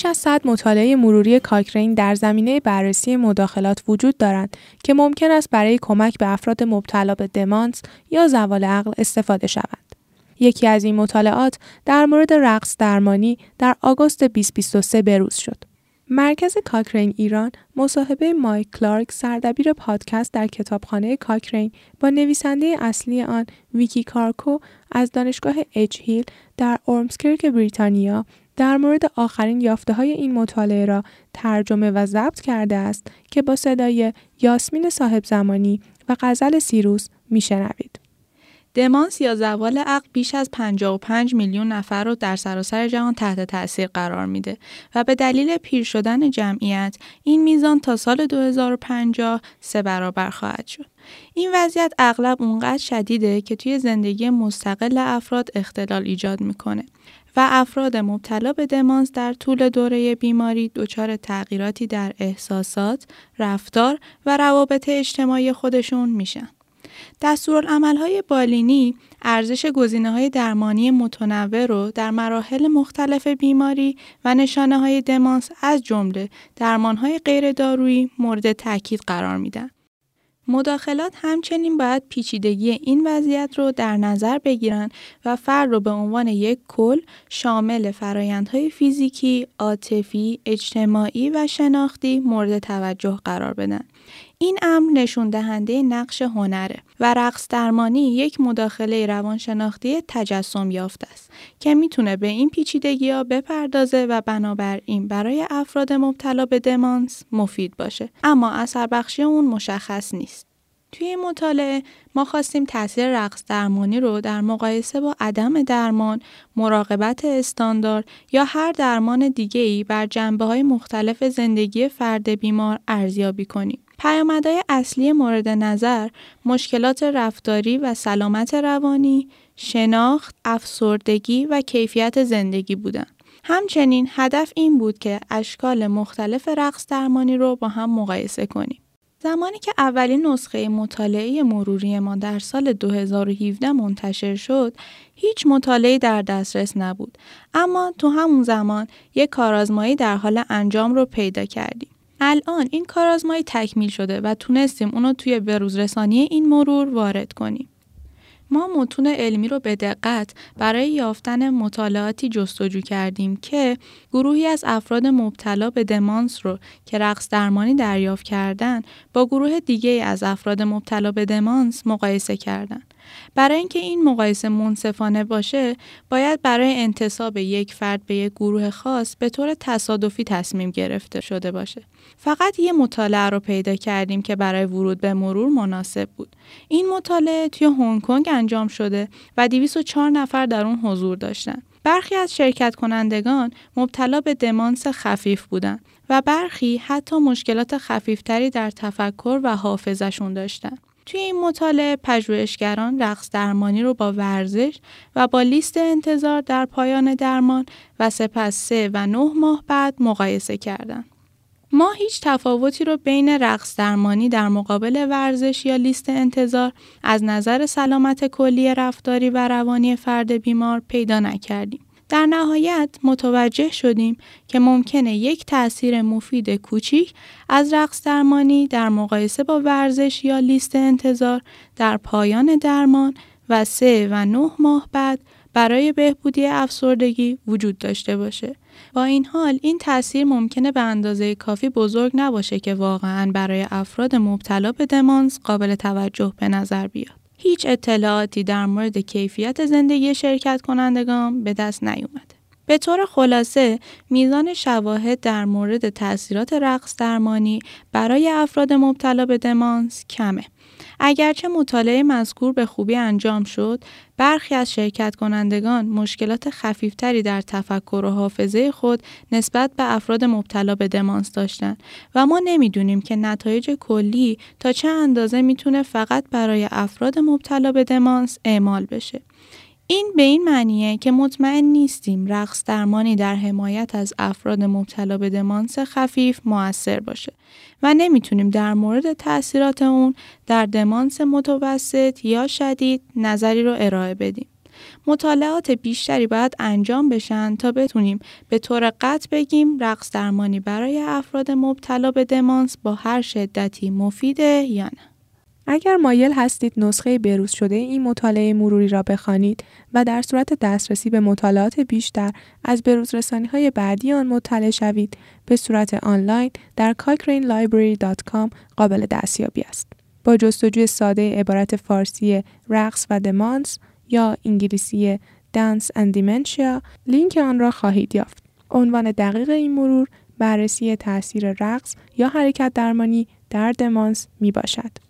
بیش از 100 مطالعه مروری کاکرین در زمینه بررسی مداخلات وجود دارند که ممکن است برای کمک به افراد مبتلا به دمانس یا زوال عقل استفاده شود. یکی از این مطالعات در مورد رقص درمانی در آگوست 2023 بروز شد. مرکز کاکرین ایران مصاحبه مایک کلارک سردبیر پادکست در کتابخانه کاکرین با نویسنده اصلی آن ویکی کارکو از دانشگاه اچ هیل در اورمسکرک بریتانیا در مورد آخرین یافته های این مطالعه را ترجمه و ضبط کرده است که با صدای یاسمین صاحب زمانی و غزل سیروس میشنوید. دمانس یا زوال عقل بیش از 55 میلیون نفر رو در سراسر جهان تحت تاثیر قرار میده و به دلیل پیر شدن جمعیت این میزان تا سال 2050 سه برابر خواهد شد. این وضعیت اغلب اونقدر شدیده که توی زندگی مستقل افراد اختلال ایجاد می‌کنه و افراد مبتلا به دمانس در طول دوره بیماری دچار تغییراتی در احساسات، رفتار و روابط اجتماعی خودشون میشن. دستورالعملهای بالینی ارزش گزینه های درمانی متنوع رو در مراحل مختلف بیماری و نشانه های دمانس از جمله درمان های غیر دارویی مورد تاکید قرار میدن. مداخلات همچنین باید پیچیدگی این وضعیت رو در نظر بگیرن و فرد رو به عنوان یک کل شامل فرایندهای فیزیکی، عاطفی، اجتماعی و شناختی مورد توجه قرار بدن. این امر نشون دهنده نقش هنره و رقص درمانی یک مداخله روانشناختی تجسم یافته است که می‌تونه به این پیچیدگی ها بپردازه و بنابراین برای افراد مبتلا به دمانس مفید باشه اما اثر بخشی اون مشخص نیست. توی این مطالعه ما خواستیم تاثیر رقص درمانی رو در مقایسه با عدم درمان، مراقبت استاندارد یا هر درمان دیگه ای بر جنبه های مختلف زندگی فرد بیمار ارزیابی کنیم. پیامدهای اصلی مورد نظر مشکلات رفتاری و سلامت روانی، شناخت، افسردگی و کیفیت زندگی بودند. همچنین هدف این بود که اشکال مختلف رقص درمانی رو با هم مقایسه کنیم. زمانی که اولین نسخه مطالعه مروری ما در سال 2017 منتشر شد، هیچ مطالعه در دسترس نبود. اما تو همون زمان یک کارآزمایی در حال انجام رو پیدا کردیم. الان این کارآزمایی تکمیل شده و تونستیم اونو توی بروزرسانی این مرور وارد کنیم. ما متون علمی رو به دقت برای یافتن مطالعاتی جستجو کردیم که گروهی از افراد مبتلا به دمانس رو که رقص درمانی دریافت کردن با گروه دیگه از افراد مبتلا به دمانس مقایسه کردند. برای اینکه این مقایسه منصفانه باشه باید برای انتصاب یک فرد به یک گروه خاص به طور تصادفی تصمیم گرفته شده باشه. فقط یه مطالعه رو پیدا کردیم که برای ورود به مرور مناسب بود. این مطالعه توی هنگ کنگ انجام شده و 204 نفر در اون حضور داشتن. برخی از شرکت کنندگان مبتلا به دمانس خفیف بودند و برخی حتی مشکلات خفیفتری در تفکر و حافظشون داشتند. توی این مطالعه پژوهشگران رقص درمانی رو با ورزش و با لیست انتظار در پایان درمان و سپس سه و نه ماه بعد مقایسه کردند. ما هیچ تفاوتی رو بین رقص درمانی در مقابل ورزش یا لیست انتظار از نظر سلامت کلی رفتاری و روانی فرد بیمار پیدا نکردیم. در نهایت متوجه شدیم که ممکنه یک تأثیر مفید کوچیک از رقص درمانی در مقایسه با ورزش یا لیست انتظار در پایان درمان و سه و نه ماه بعد برای بهبودی افسردگی وجود داشته باشه. با این حال این تاثیر ممکنه به اندازه کافی بزرگ نباشه که واقعا برای افراد مبتلا به دمانس قابل توجه به نظر بیاد. هیچ اطلاعاتی در مورد کیفیت زندگی شرکت کنندگان به دست نیومده. به طور خلاصه میزان شواهد در مورد تاثیرات رقص درمانی برای افراد مبتلا به دمانس کمه اگرچه مطالعه مذکور به خوبی انجام شد، برخی از شرکت کنندگان مشکلات خفیفتری در تفکر و حافظه خود نسبت به افراد مبتلا به دمانس داشتند و ما نمی‌دونیم که نتایج کلی تا چه اندازه می‌تونه فقط برای افراد مبتلا به دمانس اعمال بشه. این به این معنیه که مطمئن نیستیم رقص درمانی در حمایت از افراد مبتلا به دمانس خفیف موثر باشه و نمی‌تونیم در مورد تاثیرات اون در دمانس متوسط یا شدید نظری رو ارائه بدیم. مطالعات بیشتری باید انجام بشن تا بتونیم به طور قطع بگیم رقص درمانی برای افراد مبتلا به دمانس با هر شدتی مفیده یا نه. اگر مایل هستید نسخه بروز شده این مطالعه مروری را بخوانید و در صورت دسترسی به مطالعات بیشتر از بروزرسانی های بعدی آن مطلع شوید به صورت آنلاین در cochranelibrary.com قابل دستیابی است. با جستجوی ساده عبارت فارسی رقص و دمانس یا انگلیسی دانس اند دیمنشیا لینک آن را خواهید یافت. عنوان دقیق این مرور بررسی تاثیر رقص یا حرکت درمانی در دمانس می باشد.